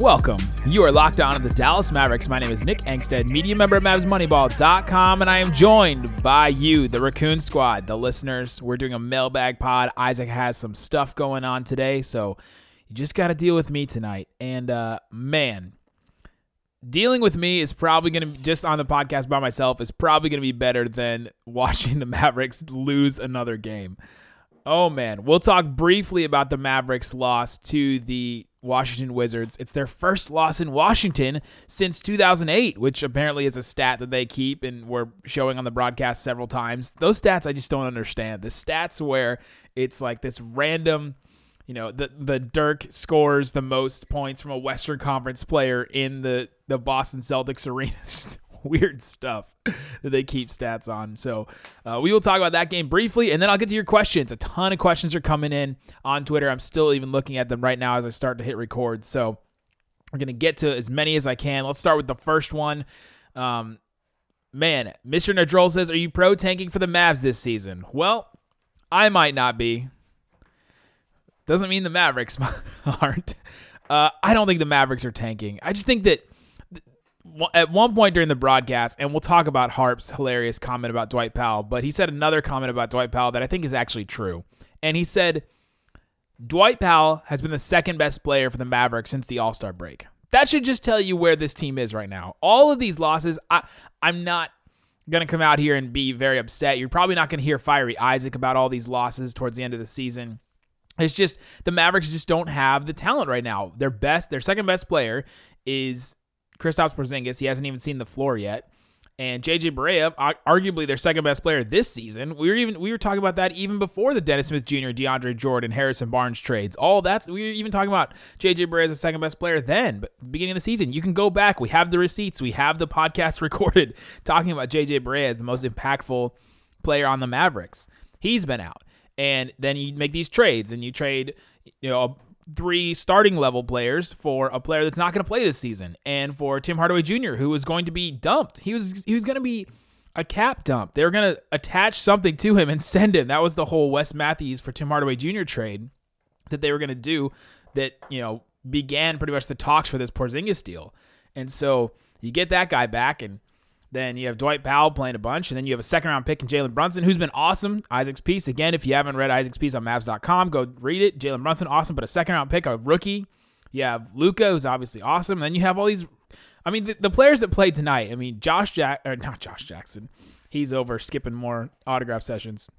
welcome. You are locked on to the Dallas Mavericks. My name is Nick Angstadt, media member at MavsMoneyball.com, and I am joined by you, the Raccoon Squad, the listeners. We're doing a mailbag pod. Isaac has some stuff going on today, so you just got to deal with me tonight. And uh, man, dealing with me is probably going to just on the podcast by myself is probably going to be better than watching the Mavericks lose another game. Oh man, we'll talk briefly about the Mavericks' loss to the Washington Wizards. It's their first loss in Washington since 2008, which apparently is a stat that they keep and we're showing on the broadcast several times. Those stats I just don't understand. The stats where it's like this random, you know, the the Dirk scores the most points from a Western Conference player in the the Boston Celtics arena. weird stuff that they keep stats on. So uh, we will talk about that game briefly, and then I'll get to your questions. A ton of questions are coming in on Twitter. I'm still even looking at them right now as I start to hit record. So we're gonna get to as many as I can. Let's start with the first one. Um, man, Mr. Nadrol says, "Are you pro tanking for the Mavs this season?" Well, I might not be. Doesn't mean the Mavericks aren't. Uh, I don't think the Mavericks are tanking. I just think that at one point during the broadcast, and we'll talk about Harp's hilarious comment about Dwight Powell, but he said another comment about Dwight Powell that I think is actually true. And he said, Dwight Powell has been the second best player for the Mavericks since the All Star break. That should just tell you where this team is right now. All of these losses, I, I'm not going to come out here and be very upset. You're probably not going to hear Fiery Isaac about all these losses towards the end of the season. It's just the Mavericks just don't have the talent right now. Their best, their second best player is Kristaps Porzingis. He hasn't even seen the floor yet. And JJ Barea, arguably their second best player this season. We were even we were talking about that even before the Dennis Smith Jr., DeAndre Jordan, Harrison Barnes trades. All that's we were even talking about JJ Barea as the second best player then. But beginning of the season, you can go back. We have the receipts. We have the podcast recorded talking about JJ Barea as the most impactful player on the Mavericks. He's been out. And then you make these trades and you trade, you know, three starting level players for a player that's not going to play this season, and for Tim Hardaway Jr., who was going to be dumped. He was he was going to be a cap dump. They were going to attach something to him and send him. That was the whole Wes Matthews for Tim Hardaway Jr. trade that they were going to do. That you know began pretty much the talks for this Porzingis deal, and so you get that guy back and then you have Dwight Powell playing a bunch, and then you have a second round pick in Jalen Brunson, who's been awesome. Isaac's piece again. If you haven't read Isaac's piece on Mavs.com, go read it. Jalen Brunson, awesome, but a second round pick, a rookie. You have Luka, who's obviously awesome. And then you have all these. I mean, the, the players that played tonight. I mean, Josh Jack or not Josh Jackson. He's over skipping more autograph sessions.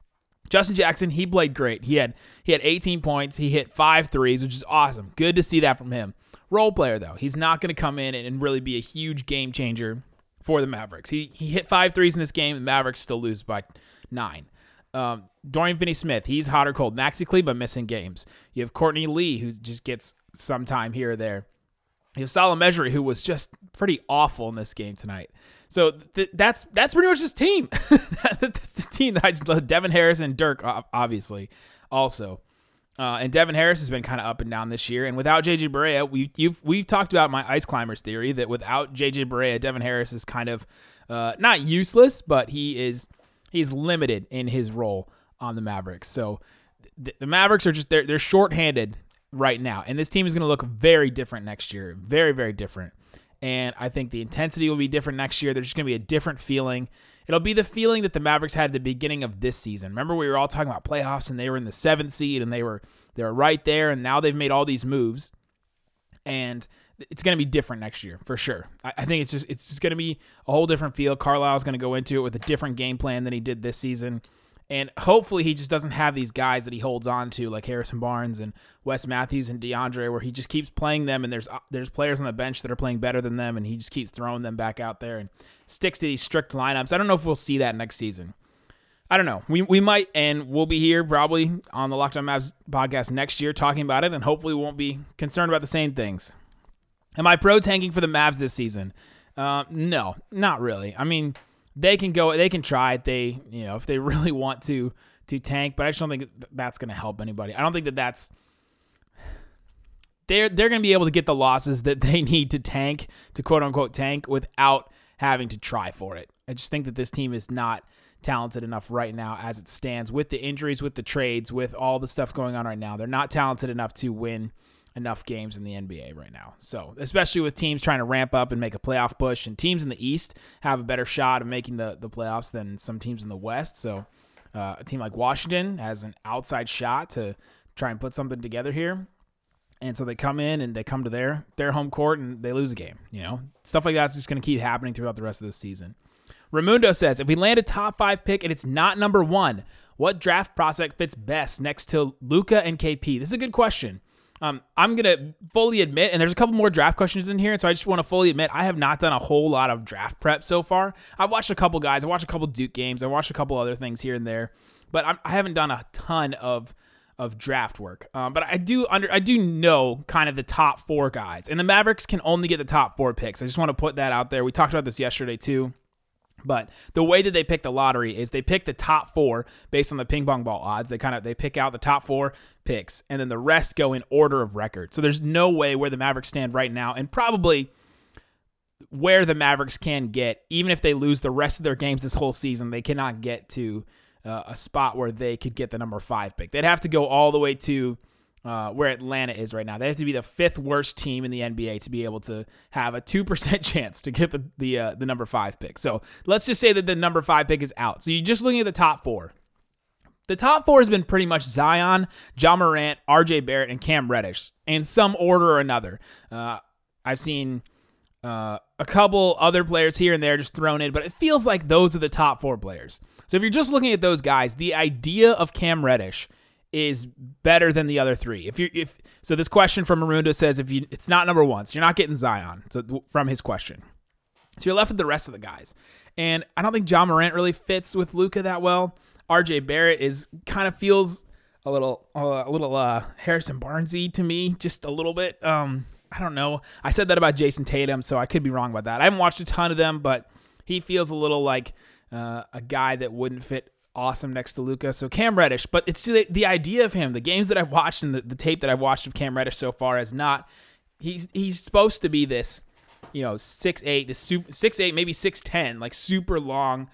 Justin Jackson, he played great. He had he had 18 points. He hit five threes, which is awesome. Good to see that from him. Role player though, he's not going to come in and really be a huge game changer for the Mavericks. He he hit five threes in this game. The Mavericks still lose by nine. Um, Dorian Finney-Smith, he's hot or cold. Maxi Kleber missing games. You have Courtney Lee, who just gets some time here or there. You have Salah Mejri, who was just pretty awful in this game tonight. So th- that's that's pretty much his team. that's the team that I just love. Devin Harris and Dirk, obviously, also. Uh, and Devin Harris has been kind of up and down this year. And without JJ Barea, we you've we've talked about my ice climbers theory that without JJ Barea, Devin Harris is kind of uh, not useless, but he is he's limited in his role on the Mavericks. So the, the Mavericks are just they're they're shorthanded right now, and this team is going to look very different next year, very very different. And I think the intensity will be different next year. There's just going to be a different feeling. It'll be the feeling that the Mavericks had at the beginning of this season. Remember, we were all talking about playoffs, and they were in the seventh seed, and they were they were right there, and now they've made all these moves, and it's going to be different next year for sure. I, I think it's just it's just going to be a whole different feel. Carlisle's going to go into it with a different game plan than he did this season. And hopefully he just doesn't have these guys that he holds on to like Harrison Barnes and Wes Matthews and DeAndre where he just keeps playing them and there's uh, there's players on the bench that are playing better than them and he just keeps throwing them back out there and sticks to these strict lineups. I don't know if we'll see that next season. I don't know. We, we might, and we'll be here probably on the Locked On Mavs podcast next year talking about it, and hopefully won't be concerned about the same things. Am I pro tanking for the Mavs this season? Uh, no, not really. I mean, they can go, they can try it. They, you know, if they really want to to tank, but I just don't think that's going to help anybody. I don't think that that's they're they're going to be able to get the losses that they need to tank to quote unquote tank without having to try for it. I just think that this team is not talented enough right now as it stands with the injuries, with the trades, with all the stuff going on right now. They're not talented enough to win enough games in the NBA right now. So, especially with teams trying to ramp up and make a playoff push, and teams in the East have a better shot of making the, the playoffs than some teams in the West. So, uh, a team like Washington has an outside shot to try and put something together here. And so they come in and they come to their their home court and they lose a game. You know, stuff like that's just going to keep happening throughout the rest of the season. Ramundo says, if we land a top five pick and it's not number one, what draft prospect fits best next to Luka and KP? This is a good question. Um, I'm gonna fully admit, and there's a couple more draft questions in here, so I just want to fully admit I have not done a whole lot of draft prep so far. I've watched a couple guys, I watched a couple Duke games, I watched a couple other things here and there, but I'm, I have not done a ton of of draft work. Um, but I do under I do know kind of the top four guys, and the Mavericks can only get the top four picks. I just want to put that out there. We talked about this yesterday too. But the way that they pick the lottery is they pick the top four based on the ping pong ball odds. They kind of they pick out the top four picks, and then the rest go in order of record. So there's no way where the Mavericks stand right now, and probably where the Mavericks can get, even if they lose the rest of their games this whole season, they cannot get to uh, a spot where they could get the number five pick. They'd have to go all the way to uh, where Atlanta is right now. They have to be the fifth worst team in the NBA to be able to have a two percent chance to get the the uh, the number five pick. So let's just say that the number five pick is out. So you're just looking at the top four. The top four has been pretty much Zion, Ja Morant, R.J. Barrett, and Cam Reddish in some order or another. Uh, I've seen uh, a couple other players here and there just thrown in, but it feels like those are the top four players. So if you're just looking at those guys, the idea of Cam Reddish is better than the other three. If you if so, this question from Marundo says if you it's not number one, so you're not getting Zion. So from his question, so you're left with the rest of the guys, and I don't think John Morant really fits with Luka that well. R.J. Barrett is kind of feels a little uh, a little uh, Harrison Barnesy to me, just a little bit. Um, I don't know. I said that about Jayson Tatum, so I could be wrong about that. I haven't watched a ton of them, but he feels a little like uh, a guy that wouldn't fit awesome next to Luka. So Cam Reddish, but it's the, the idea of him. The games that I've watched and the, the tape that I've watched of Cam Reddish so far is not. He's he's supposed to be this, you know, six eight, this super, six eight, maybe six ten, like super long,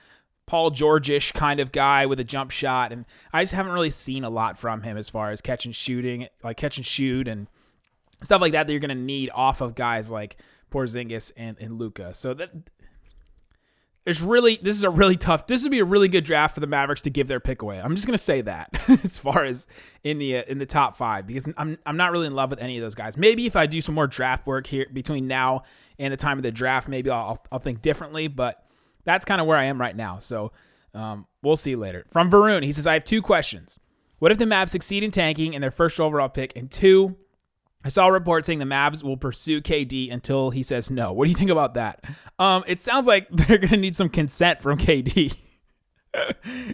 Paul Georgeish kind of guy with a jump shot, and I just haven't really seen a lot from him as far as catch and shooting, like catch and shoot and stuff like that that you're gonna need off of guys like Porzingis and and Luka. So that there's really this is a really tough. This would be a really good draft for the Mavericks to give their pick away. I'm just gonna say that as far as in the uh, in the top five because I'm I'm not really in love with any of those guys. Maybe if I do some more draft work here between now and the time of the draft, maybe I'll I'll think differently. But that's kind of where I am right now. So um, we'll see later. From Varun, he says I have two questions. What if the Mavs succeed in tanking in their first overall pick? And two, I saw a report saying the Mavs will pursue KD until he says no. What do you think about that? Um, it sounds like they're going to need some consent from KD.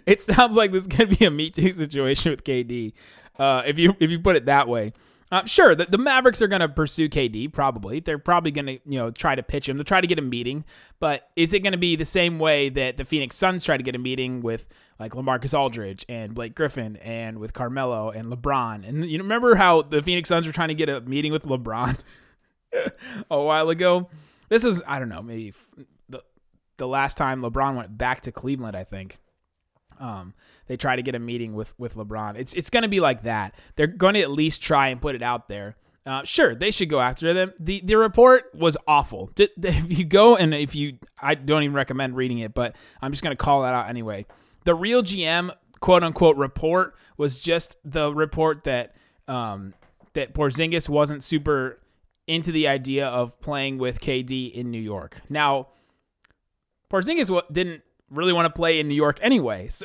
it sounds like this could be a Me Too situation with KD, uh, if you if you put it that way. Uh, sure, the, the Mavericks are going to pursue KD. Probably, they're probably going to you know try to pitch him to try to get a meeting. But is it going to be the same way that the Phoenix Suns try to get a meeting with like LaMarcus Aldridge and Blake Griffin and with Carmelo and LeBron? And you remember how the Phoenix Suns were trying to get a meeting with LeBron a while ago? This is I don't know maybe the the last time LeBron went back to Cleveland. I think. Um, they try to get a meeting with with LeBron. It's it's going to be like that. They're going to at least try and put it out there. Uh, sure, they should go after them. the The report was awful. If you go and if you, I don't even recommend reading it, but I'm just going to call that out anyway. The real GM quote unquote report was just the report that um, that Porzingis wasn't super into the idea of playing with KD in New York. Now, Porzingis didn't really want to play in New York anyway.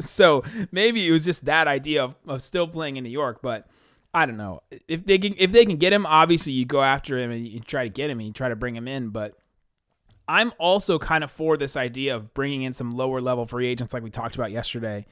So, so maybe it was just that idea of, of still playing in New York. But I don't know if they can if they can get him. Obviously, you go after him and you try to get him and you try to bring him in. But I'm also kind of for this idea of bringing in some lower level free agents, like we talked about yesterday,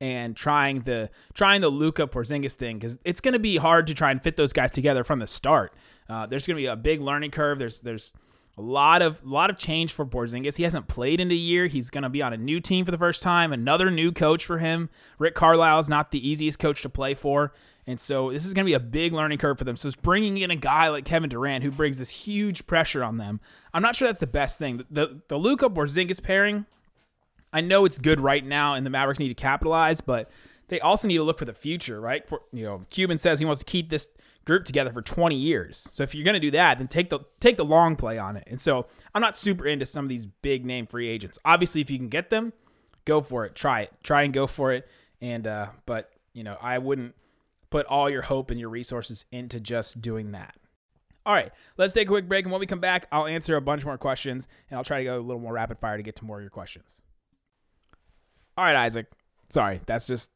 and trying the trying the Luka Porzingis thing because it's going to be hard to try and fit those guys together from the start. Uh, there's going to be a big learning curve. There's there's A lot of a lot of change for Porzingis. He hasn't played in a year. He's going to be on a new team for the first time. Another new coach for him. Rick Carlisle is not the easiest coach to play for, and so this is going to be a big learning curve for them. So it's bringing in a guy like Kevin Durant who brings this huge pressure on them. I'm not sure that's the best thing. The the, the Luka Porzingis pairing. I know it's good right now, and the Mavericks need to capitalize, but they also need to look for the future, right? You know, Cuban says he wants to keep this group together for 20 years. So if you're going to do that, then take the take the long play on it. And so I'm not super into some of these big name free agents. Obviously, if you can get them, go for it. Try it. Try and go for it. And uh, but you know, I wouldn't put all your hope and your resources into just doing that. All right, let's take a quick break, and when we come back, I'll answer a bunch more questions, and I'll try to go a little more rapid fire to get to more of your questions. All right, Isaac. Sorry, that's just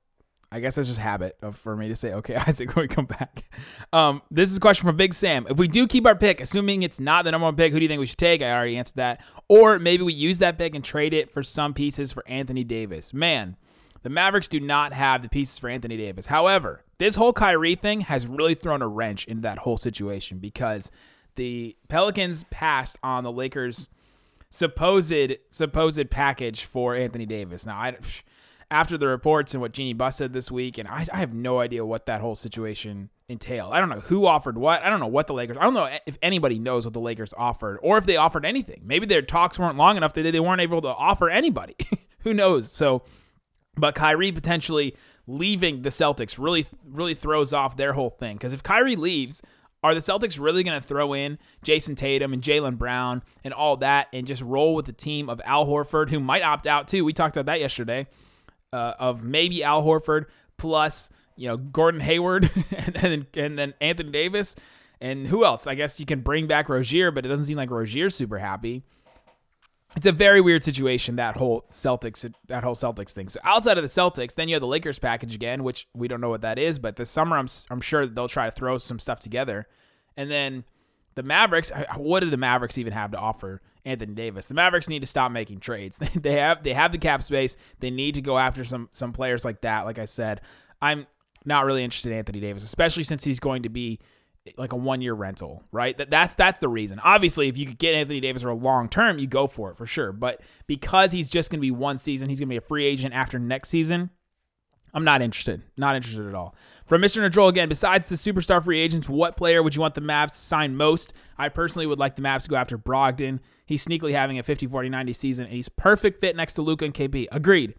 I guess that's just habit of, for me to say, okay, Isaac, when we come back. Um, this is a question from Big Sam. If we do keep our pick, assuming it's not the number one pick, who do you think we should take? I already answered that. Or maybe we use that pick and trade it for some pieces for Anthony Davis. Man, the Mavericks do not have the pieces for Anthony Davis. However, this whole Kyrie thing has really thrown a wrench into that whole situation because the Pelicans passed on the Lakers' supposed supposed package for Anthony Davis. Now, I after the reports and what Jeanie Buss said this week, and I, I, have no idea what that whole situation entailed. I don't know who offered what. I don't know what the Lakers. I don't know if anybody knows what the Lakers offered or if they offered anything. Maybe their talks weren't long enough that they weren't able to offer anybody. who knows? So, but Kyrie potentially leaving the Celtics really really throws off their whole thing because if Kyrie leaves. Are the Celtics really going to throw in Jayson Tatum and Jaylen Brown and all that and just roll with the team of Al Horford, who might opt out too? We talked about that yesterday uh, of maybe Al Horford plus you know Gordon Hayward and then and then Anthony Davis and who else? I guess you can bring back Rozier, but it doesn't seem like Rozier's super happy. It's a very weird situation that whole Celtics that whole Celtics thing. So outside of the Celtics, then you have the Lakers package again, which we don't know what that is, but this summer I'm I'm sure they'll try to throw some stuff together. And then the Mavericks, what do the Mavericks even have to offer Anthony Davis? The Mavericks need to stop making trades. they have they have the cap space. They need to go after some some players like that. Like I said, I'm not really interested in Anthony Davis, especially since he's going to be like a one year rental, right? That that's that's the reason. Obviously, if you could get Anthony Davis for a long term, you go for it for sure. But because he's just going to be one season, he's going to be a free agent after next season. I'm not interested. Not interested at all. From Mr. Nadrol again, besides the superstar free agents, what player would you want the Mavs to sign most? I personally would like the Mavs to go after Brogdon. He's sneakily having a 50 40 90 season, and he's perfect fit next to Luka and KP. Agreed.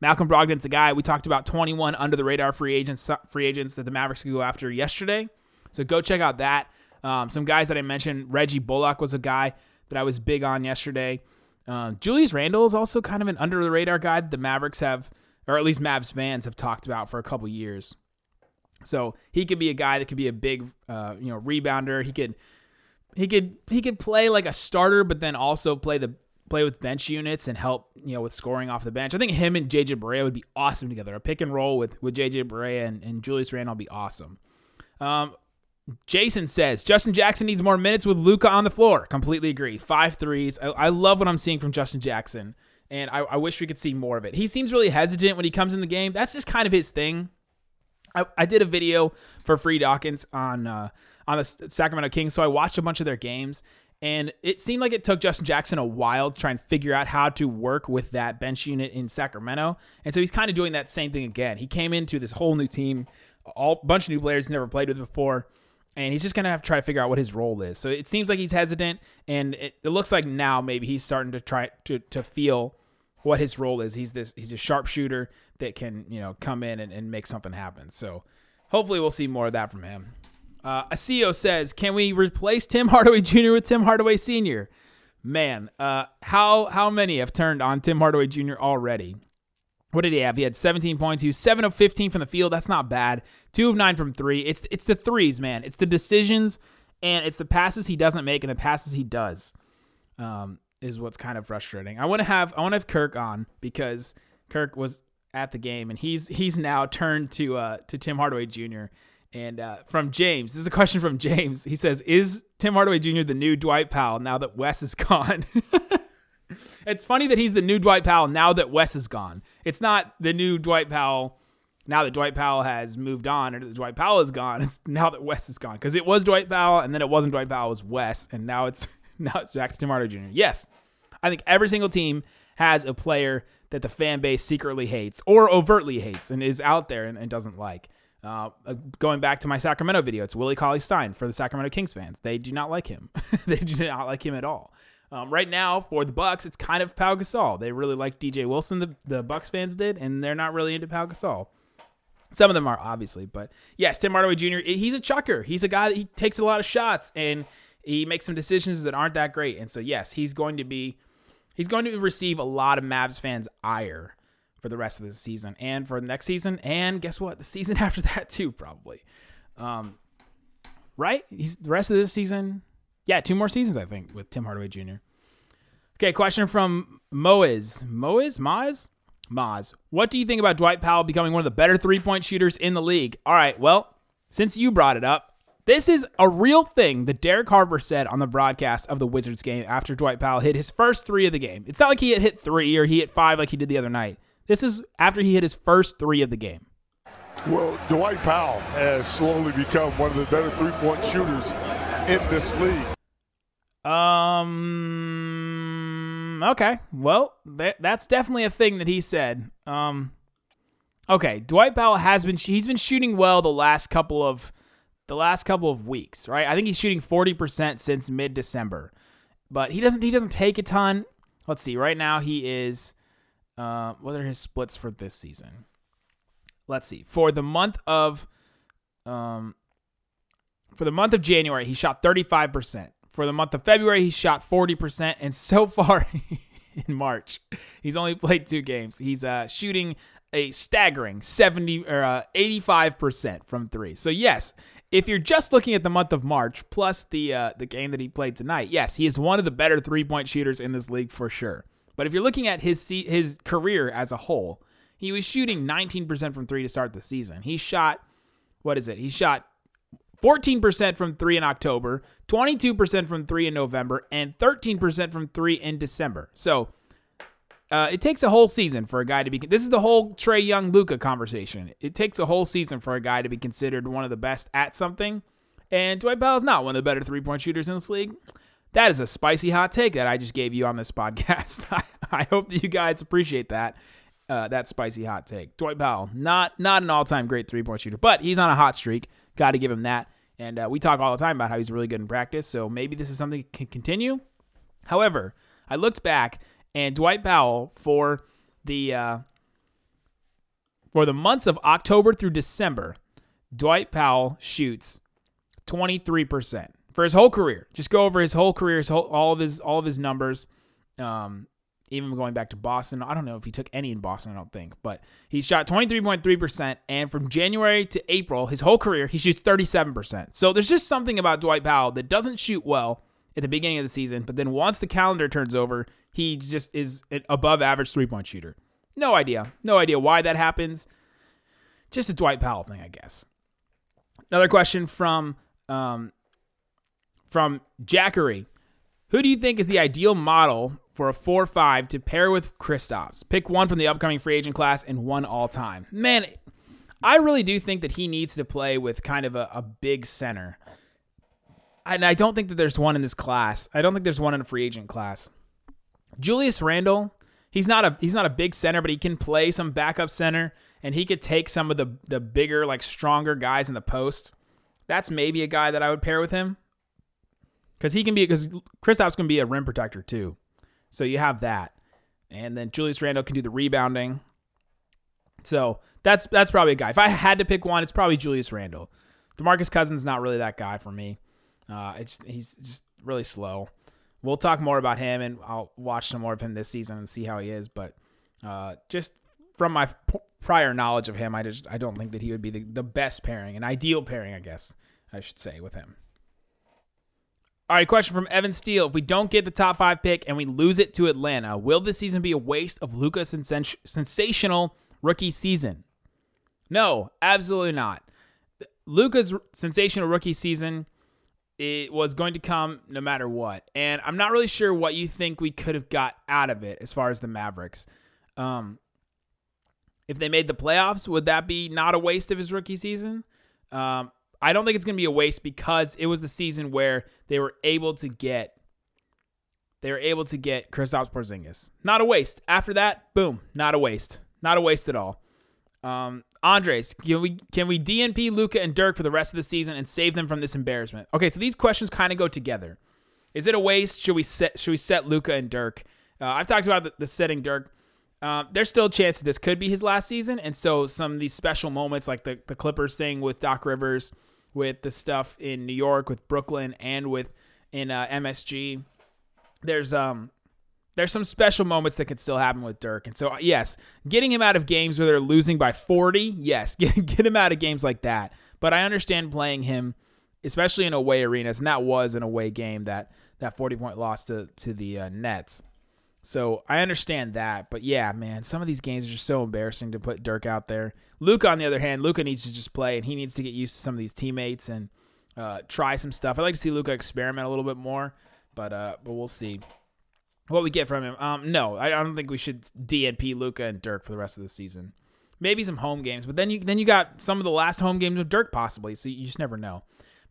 Malcolm Brogdon's a guy we talked about 21 under the radar free agents free agents that the Mavericks could go after yesterday. So go check out that. Um, some guys that I mentioned, Reggie Bullock was a guy that I was big on yesterday. Uh, Julius Randle is also kind of an under the radar guy that the Mavericks have or at least Mavs fans have talked about for a couple years. So he could be a guy that could be a big, uh, you know, rebounder. He could, he could, he could play like a starter, but then also play the play with bench units and help, you know, with scoring off the bench. I think him and JJ Barea would be awesome together. A pick and roll with with JJ Barea and, and Julius Randle would be awesome. Um, Jason says Justin Jackson needs more minutes with Luka on the floor. Completely agree. Five threes. I, I love what I'm seeing from Justin Jackson and I, I, wish we could see more of it. He seems really hesitant when he comes in the game. That's just kind of his thing. I, I did a video for Free Dawkins on uh, on the Sacramento Kings, so I watched a bunch of their games, and it seemed like it took Justin Jackson a while to try and figure out how to work with that bench unit in Sacramento, and so he's kind of doing that same thing again. He came into this whole new team, all bunch of new players never played with before and he's just gonna have to try to figure out what his role is. So it seems like he's hesitant, and it, it looks like now maybe he's starting to try to to feel what his role is. He's this he's a sharpshooter that can you know come in and, and make something happen. So hopefully we'll see more of that from him. Uh, Asio says, can we replace Tim Hardaway Jr. with Tim Hardaway Sr.? Man, uh, how how many have turned on Tim Hardaway Jr. already? What did he have? He had 17 points. He was 7 of 15 from the field. That's not bad. 2 of 9 from 3. It's it's the threes, man. It's the decisions and it's the passes he doesn't make and the passes he does. Um, is what's kind of frustrating. I want to have I want to have Kirk on because Kirk was at the game and he's he's now turned to uh to Tim Hardaway Jr. And uh, from James, this is a question from James. He says, "Is Tim Hardaway Jr. the new Dwight Powell now that Wes is gone?" It's funny that he's the new Dwight Powell now that Wes is gone. It's not the new Dwight Powell now that Dwight Powell has moved on or that Dwight Powell is gone. It's now that Wes is gone because it was Dwight Powell and then it wasn't Dwight Powell, it was Wes, and now it's now it's back to Hardaway Jr. Yes, I think every single team has a player that the fan base secretly hates or overtly hates and is out there and, and doesn't like. Uh, uh, going back to my Sacramento video, it's Willie Cauley Stein for the Sacramento Kings fans. They do not like him. they do not like him at all. Um, right now for the Bucks, it's kind of Pau Gasol. They really like DJ Wilson. The the Bucks fans did, and they're not really into Pau Gasol. Some of them are obviously, but yes, Tim Hardaway Jr. He's a chucker. He's a guy that he takes a lot of shots and he makes some decisions that aren't that great. And so yes, he's going to be he's going to receive a lot of Mavs fans' ire for the rest of the season and for the next season, and guess what? The season after that too, probably. Um, right? He's the rest of this season. Yeah, two more seasons I think with Tim Hardaway Jr. Okay, question from Moiz. Moiz? Maz? Maz. What do you think about Dwight Powell becoming one of the better three point shooters in the league? All right, well, since you brought it up, this is a real thing that Derek Harper said on the broadcast of the Wizards game after Dwight Powell hit his first three of the game. It's not like he had hit three or he hit five like he did the other night. This is after he hit his first three of the game. Well, Dwight Powell has slowly become one of the better three point shooters in this league. Um. Okay. Well, that, that's definitely a thing that he said. Um. Okay. Dwight Powell has been he's been shooting well the last couple of the last couple of weeks, right? I think he's shooting forty percent since mid December, but he doesn't he doesn't take a ton. Let's see. Right now he is. Uh, what are his splits for this season? Let's see. For the month of, um, for the month of January, he shot thirty five percent. For the month of February, he shot 40%. And so far in March, he's only played two games. He's uh, shooting a staggering 70 or uh, 85% from three. So, yes, if you're just looking at the month of March plus the uh, the game that he played tonight, yes, he is one of the better three point shooters in this league for sure. But if you're looking at his his career as a whole, he was shooting 19% from three to start the season. He shot, what is it? He shot 14% from three in October, 22% from three in November, and 13% from three in December. So uh, it takes a whole season for a guy to be. This is the whole Trae Young Luka conversation. It takes a whole season for a guy to be considered one of the best at something. And Dwight Powell is not one of the better three point shooters in this league. That is a spicy hot take that I just gave you on this podcast. I, hope that you guys appreciate that. Uh, that spicy hot take. Dwight Powell, not not an all time great three point shooter, but he's on a hot streak. Got to give him that. And uh, we talk all the time about how he's really good in practice. So maybe this is something that can continue. However, I looked back and Dwight Powell for the uh, for the months of October through December, Dwight Powell shoots 23% for his whole career. Just go over his whole career, his whole, all of his all of his numbers. Um, even going back to Boston. I don't know if he took any in Boston, I don't think, but he shot 23.3%. And from January to April, his whole career, he shoots 37%. So there's just something about Dwight Powell that doesn't shoot well at the beginning of the season, but then once the calendar turns over, he just is an above average three point shooter. No idea. No idea why that happens. Just a Dwight Powell thing, I guess. Another question from um, from Jackery. Who do you think is the ideal model for a 4 5 to pair with Kristaps. Pick one from the upcoming free agent class and one all time. Man, I really do think that he needs to play with kind of a, a big center. And I don't think that there's one in this class. I don't think there's one in a free agent class. Julius Randle, he's not a he's not a big center, but he can play some backup center and he could take some of the the bigger, like stronger guys in the post. That's maybe a guy that I would pair with him. Because he can be because Kristaps can be a rim protector too. So you have that. And then Julius Randle can do the rebounding. So that's that's probably a guy. If I had to pick one, it's probably Julius Randle. DeMarcus Cousins not really that guy for me. Uh, it's he's just really slow. We'll talk more about him, and I'll watch some more of him this season and see how he is. But uh, just from my prior knowledge of him, I just I don't think that he would be the, the best pairing, an ideal pairing, I guess I should say, with him. All right, question from Evan Steele. If we don't get the top five pick and we lose it to Atlanta, will this season be a waste of Luka's sens- sensational rookie season? No, absolutely not. Luka's sensational rookie season it was going to come no matter what. And I'm not really sure what you think we could have got out of it as far as the Mavericks. Um, if they made the playoffs, would that be not a waste of his rookie season? Um, I don't think it's going to be a waste because it was the season where they were able to get they were able to get Kristaps Porzingis. Not a waste. After that, boom, not a waste. Not a waste at all. Um, Andres, can we can we DNP Luka and Dirk for the rest of the season and save them from this embarrassment? Okay, so these questions kind of go together. Is it a waste? Should we set should we set Luka and Dirk? Uh, I've talked about the, the setting Dirk. Um, there's still a chance that this could be his last season, and so some of these special moments, like the the Clippers thing with Doc Rivers, with the stuff in New York, with Brooklyn, and with in uh, MSG, there's um there's some special moments that could still happen with Dirk. And so, uh, yes, getting him out of games where they're losing by 40, yes, get, get him out of games like that. But I understand playing him, especially in away arenas, and that was an away game that that 40 point loss to to the uh, Nets. So I understand that, but yeah, man, some of these games are just so embarrassing to put Dirk out there. Luka, on the other hand, Luka needs to just play, and he needs to get used to some of these teammates and uh, try some stuff. I'd like to see Luka experiment a little bit more, but uh, but we'll see what we get from him. Um, no, I don't think we should DNP Luka and Dirk for the rest of the season. Maybe some home games, but then you then you got some of the last home games of Dirk possibly, so you just never know.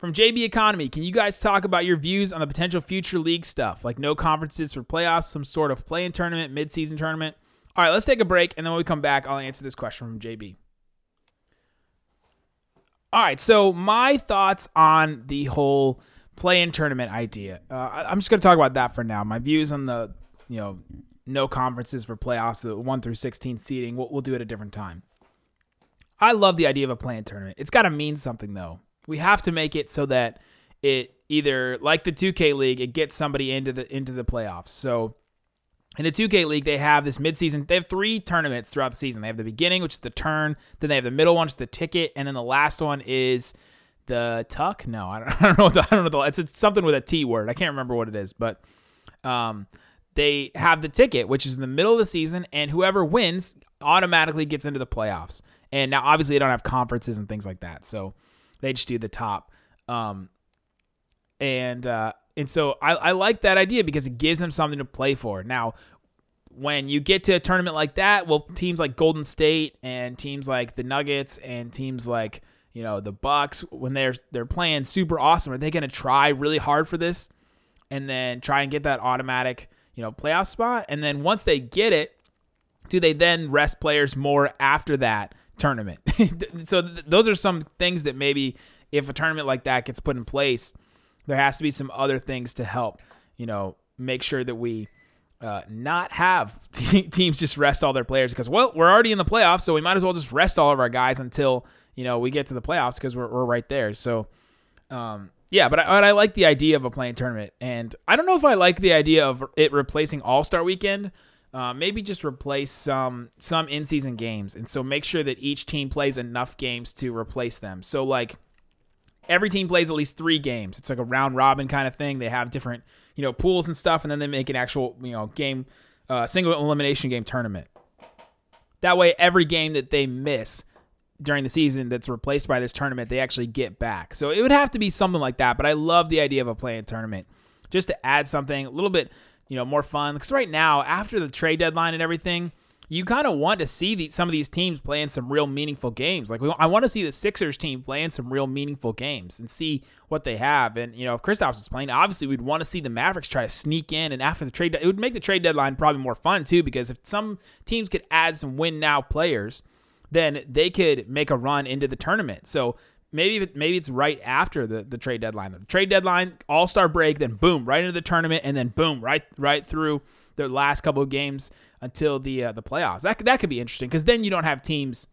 From JB Economy, can you guys talk about your views on the potential future league stuff, like no conferences for playoffs, some sort of play-in tournament, mid-season tournament? All right, let's take a break, and then when we come back, I'll answer this question from JB. All right, so my thoughts on the whole play-in tournament idea. Uh, I'm just going to talk about that for now. My views on the, you know, no conferences for playoffs, the 1 through 16 seeding, we'll, we'll do it at a different time. I love the idea of a play-in tournament. It's got to mean something, though. We have to make it so that it either, like the 2K League, it gets somebody into the into the playoffs. So in the 2K League, they have this midseason. They have three tournaments throughout the season. They have the beginning, which is the turn. Then they have the middle one, which is the ticket, and then the last one is the tuck. No, I don't, I don't know. The, I don't know. The, it's, it's something with a T word. I can't remember what it is, but um, they have the ticket, which is in the middle of the season, and whoever wins automatically gets into the playoffs. And now, obviously, they don't have conferences and things like that, so they just do the top. Um, and uh, and so I, I like that idea because it gives them something to play for. Now, when you get to a tournament like that, well, teams like Golden State and teams like the Nuggets and teams like you know, the Bucks when they're they're playing super awesome, are they going to try really hard for this and then try and get that automatic, you know, playoff spot? And then once they get it, do they then rest players more after that tournament? so th- those are some things that maybe if a tournament like that gets put in place, there has to be some other things to help, you know, make sure that we uh, not have teams just rest all their players because well we're already in the playoffs so we might as well just rest all of our guys until you know, we get to the playoffs because we're, we're right there. So, um, yeah, but I, but I like the idea of a play-in tournament, and I don't know if I like the idea of it replacing All Star Weekend. Uh, maybe just replace some some in-season games, and so make sure that each team plays enough games to replace them. So like every team plays at least three games. It's like a round robin kind of thing. They have different you know pools and stuff, and then they make an actual you know game uh, single elimination game tournament. That way, every game that they miss during the season that's replaced by this tournament, they actually get back. So it would have to be something like that. But I love the idea of a play-in tournament just to add something a little bit, you know, more fun. Because right now, after the trade deadline and everything, you kind of want to see the, some of these teams playing some real meaningful games. Like we, I want to see the Sixers team playing some real meaningful games and see what they have. And you know, if Kristaps is playing, obviously we'd want to see the Mavericks try to sneak in. And after the trade, it would make the trade deadline probably more fun too because if some teams could add some win now players then they could make a run into the tournament. So maybe maybe it's right after the, the trade deadline. The trade deadline, All Star break, then boom, right into the tournament, and then boom, right right through the last couple of games until the uh, the playoffs. That that could be interesting because then you don't have teams.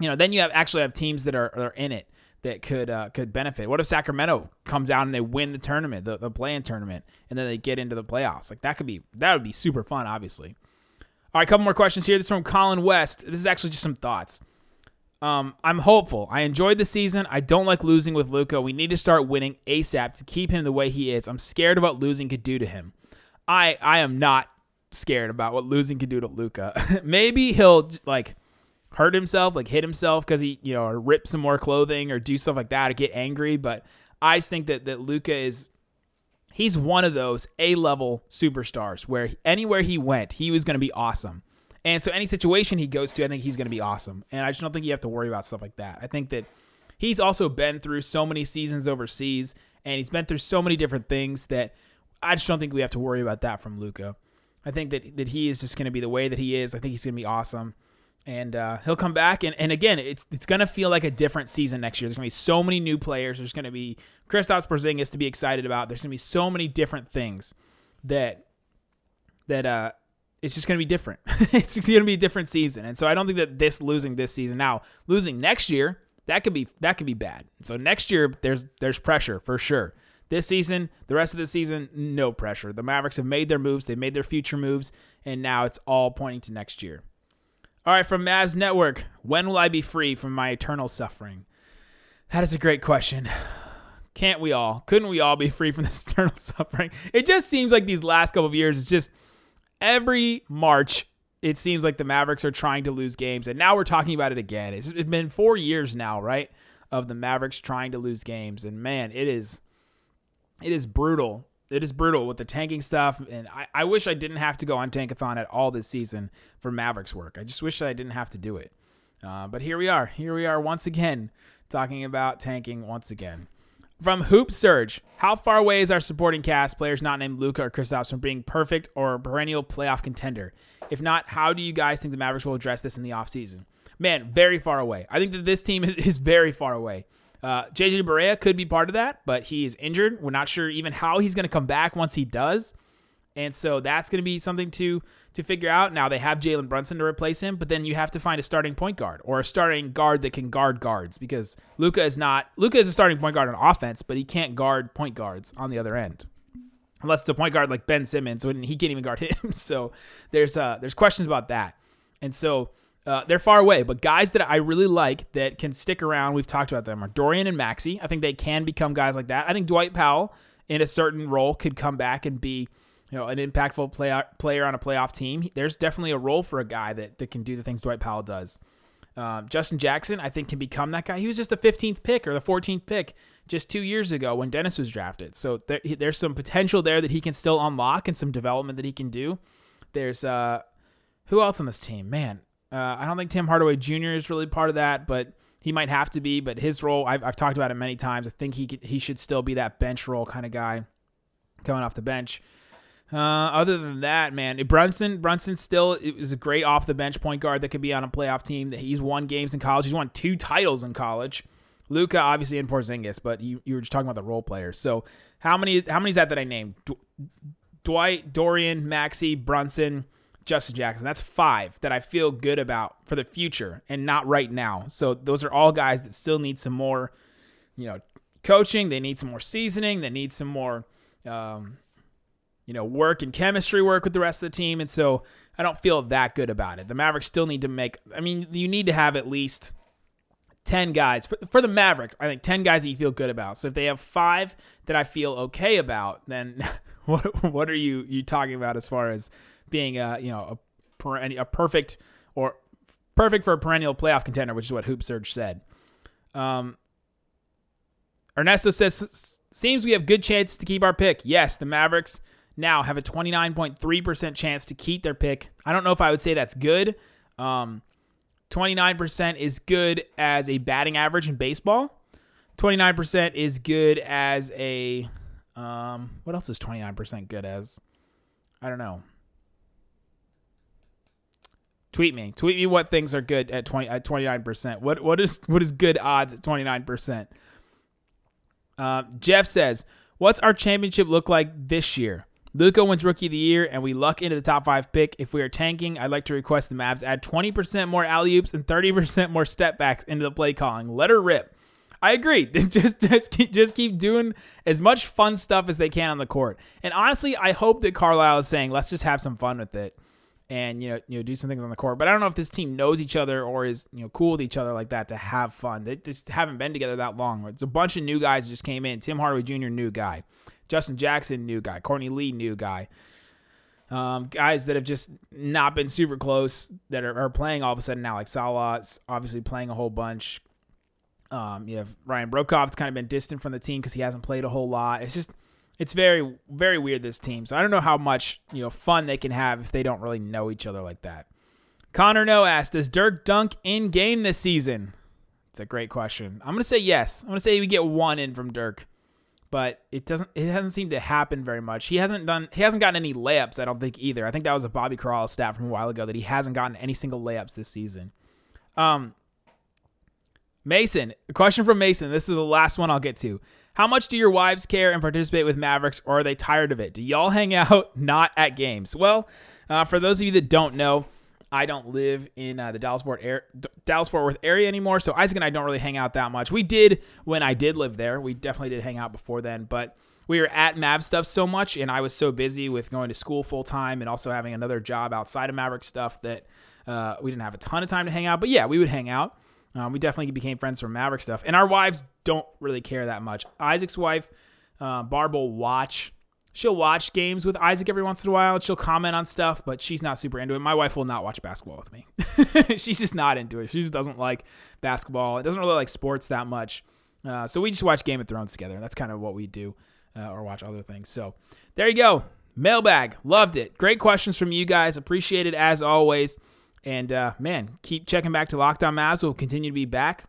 You know, then you have actually have teams that are, are in it that could uh, could benefit. What if Sacramento comes out and they win the tournament, the, the play-in tournament, and then they get into the playoffs? Like that could be that would be super fun, obviously. All right, a couple more questions here. This is from Colin West. This is actually just some thoughts. Um, I'm hopeful. I enjoyed the season. I don't like losing with Luka. We need to start winning ASAP to keep him the way he is. I'm scared what losing could do to him. I I am not scared about what losing could do to Luka. Maybe he'll like hurt himself, like hit himself because he you know or rip some more clothing or do stuff like that or get angry. But I just think that that Luka is he's one of those A level superstars where anywhere he went, he was going to be awesome. And so any situation he goes to, I think he's going to be awesome. And I just don't think you have to worry about stuff like that. I think that he's also been through so many seasons overseas and he's been through so many different things that I just don't think we have to worry about that from Luka. I think that that he is just going to be the way that he is. I think he's going to be awesome, and uh, he'll come back. And, and again, it's it's going to feel like a different season next year. There's going to be so many new players. There's going to be Kristaps Porzingis to be excited about. There's going to be so many different things that that uh it's just going to be different. it's going to be a different season. And so I don't think that this losing this season now, losing next year, that could be that could be bad. So next year there's there's pressure for sure. This season, the rest of the season, no pressure. The Mavericks have made their moves, they made their future moves, and now it's all pointing to next year. All right, from Mavs Network, when will I be free from my eternal suffering? That is a great question. Can't we all? Couldn't we all be free from this eternal suffering? It just seems like these last couple of years, it's just every March, it seems like the Mavericks are trying to lose games. And now we're talking about it again. It's been four years now, right? Of the Mavericks trying to lose games. And man, it is it is brutal. It is brutal with the tanking stuff. And I, I wish I didn't have to go on Tankathon at all this season for Mavericks work. I just wish I didn't have to do it. Uh, but here we are. Here we are once again talking about tanking once again. From Hoop Surge, how far away is our supporting cast, players not named Luka or Kristaps, from being perfect or perennial playoff contender? If not, how do you guys think the Mavericks will address this in the offseason? Man, very far away. I think that this team is, is very far away. Uh, JJ Barea could be part of that, but he is injured. We're not sure even how he's going to come back once he does. And so that's going to be something to to figure out. Now they have Jalen Brunson to replace him, but then you have to find a starting point guard or a starting guard that can guard guards because Luka is not Luka is a starting point guard on offense, but he can't guard point guards on the other end. Unless it's a point guard like Ben Simmons, when he can't even guard him. So there's uh there's questions about that. And so uh, they're far away, but guys that I really like that can stick around, we've talked about them, are Dorian and Maxi. I think they can become guys like that. I think Dwight Powell, in a certain role, could come back and be you know, an impactful play, player on a playoff team. There's definitely a role for a guy that, that can do the things Dwight Powell does. Um, Justin Jackson, I think, can become that guy. He was just the 15th pick or the 14th pick just two years ago when Dennis was drafted. So there, there's some potential there that he can still unlock and some development that he can do. There's uh, who else on this team? Man, uh, I don't think Tim Hardaway Jr. is really part of that, but he might have to be. But his role, I've, I've talked about it many times. I think he could, he should still be that bench role kind of guy coming off the bench. Uh, other than that, man, Brunson Brunson still is a great off the bench point guard that could be on a playoff team. That he's won games in college. He's won two titles in college. Luka obviously in Porzingis, but you, you were just talking about the role players. So how many how many is that that I named? D- Dwight, Dorian, Maxi, Brunson, Justin Jackson. That's five that I feel good about for the future and not right now. So those are all guys that still need some more, you know, coaching. They need some more seasoning. They need some more. Um, you know, work and chemistry work with the rest of the team. And so I don't feel that good about it. The Mavericks still need to make, I mean, you need to have at least 10 guys. For, for the Mavericks, I think 10 guys that you feel good about. So if they have five that I feel okay about, then what what are you you talking about as far as being a, you know, a, a perfect or perfect for a perennial playoff contender, which is what Hoop Surge said. Um, Ernesto says, seems we have good chance to keep our pick. Yes, the Mavericks now have a 29.3% chance to keep their pick. I don't know if I would say that's good. Um, 29% is good as a batting average in baseball. 29% is good as a um, what else is 29% good as? I don't know. Tweet me. Tweet me what things are good at 20 at 29%. What what is what is good odds at 29%? Uh, Jeff says, "What's our championship look like this year?" Luka wins Rookie of the Year, and we luck into the top five pick. If we are tanking, I'd like to request the Mavs add 20% more alley oops and 30% more step backs into the play calling. Let her rip. I agree. just just keep, just keep doing as much fun stuff as they can on the court. And honestly, I hope that Carlisle is saying, let's just have some fun with it and you know you know do some things on the court. But I don't know if this team knows each other or is you know cool with each other like that to have fun. They just haven't been together that long. It's a bunch of new guys just came in. Tim Hardaway Jr. new guy. Justin Jackson, new guy. Courtney Lee, new guy. Um, guys that have just not been super close that are, are, playing all of a sudden now, like Salah's obviously playing a whole bunch. Um, you have Ryan Broekhoff's kind of been distant from the team because he hasn't played a whole lot. It's just, it's very, very weird this team. So I don't know how much you know fun they can have if they don't really know each other like that. Connor No asked, "Does Dirk dunk in game this season?" It's a great question. I'm gonna say yes. I'm gonna say we get one in from Dirk. But it doesn't it hasn't seemed to happen very much. He hasn't done he hasn't gotten any layups, I don't think either. I think that was a Bobby Karalla stat from a while ago that he hasn't gotten any single layups this season. Um Mason, question from Mason. This is the last one I'll get to. How much do your wives care and participate with Mavericks, or are they tired of it? Do y'all hang out not at games? Well, uh, for those of you that don't know, I don't live in uh, the Dallas Fort Dallas Fort Worth area anymore, so Isaac and I don't really hang out that much. We did when I did live there. We definitely did hang out before then, but we were at Mav stuff so much, and I was so busy with going to school full time and also having another job outside of Maverick stuff that uh, we didn't have a ton of time to hang out. But yeah, we would hang out. Um, we definitely became friends from Maverick stuff, and our wives don't really care that much. Isaac's wife, uh, watch. She'll watch games with Isaac every once in a while. she'll comment on stuff, but she's not super into it. My wife will not watch basketball with me. she's just not into it. She just doesn't like basketball. It doesn't really like sports that much. Uh, so we just watch Game of Thrones together. and That's kind of what we do, uh, or watch other things. So there you go. Mailbag. Loved it. Great questions from you guys. Appreciate it as always. And uh, man, keep checking back to Locked On Mavs. We'll continue to be back.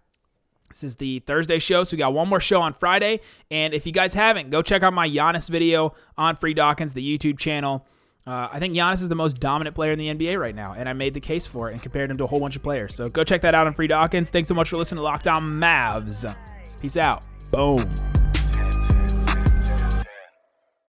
This is the Thursday show, so we got one more show on Friday. And if you guys haven't, go check out my Giannis video on Free Dawkins, the YouTube channel. Uh, I think Giannis is the most dominant player in the NBA right now, and I made the case for it and compared him to a whole bunch of players. So go check that out on Free Dawkins. Thanks so much for listening to Locked On Mavs. Peace out. Boom.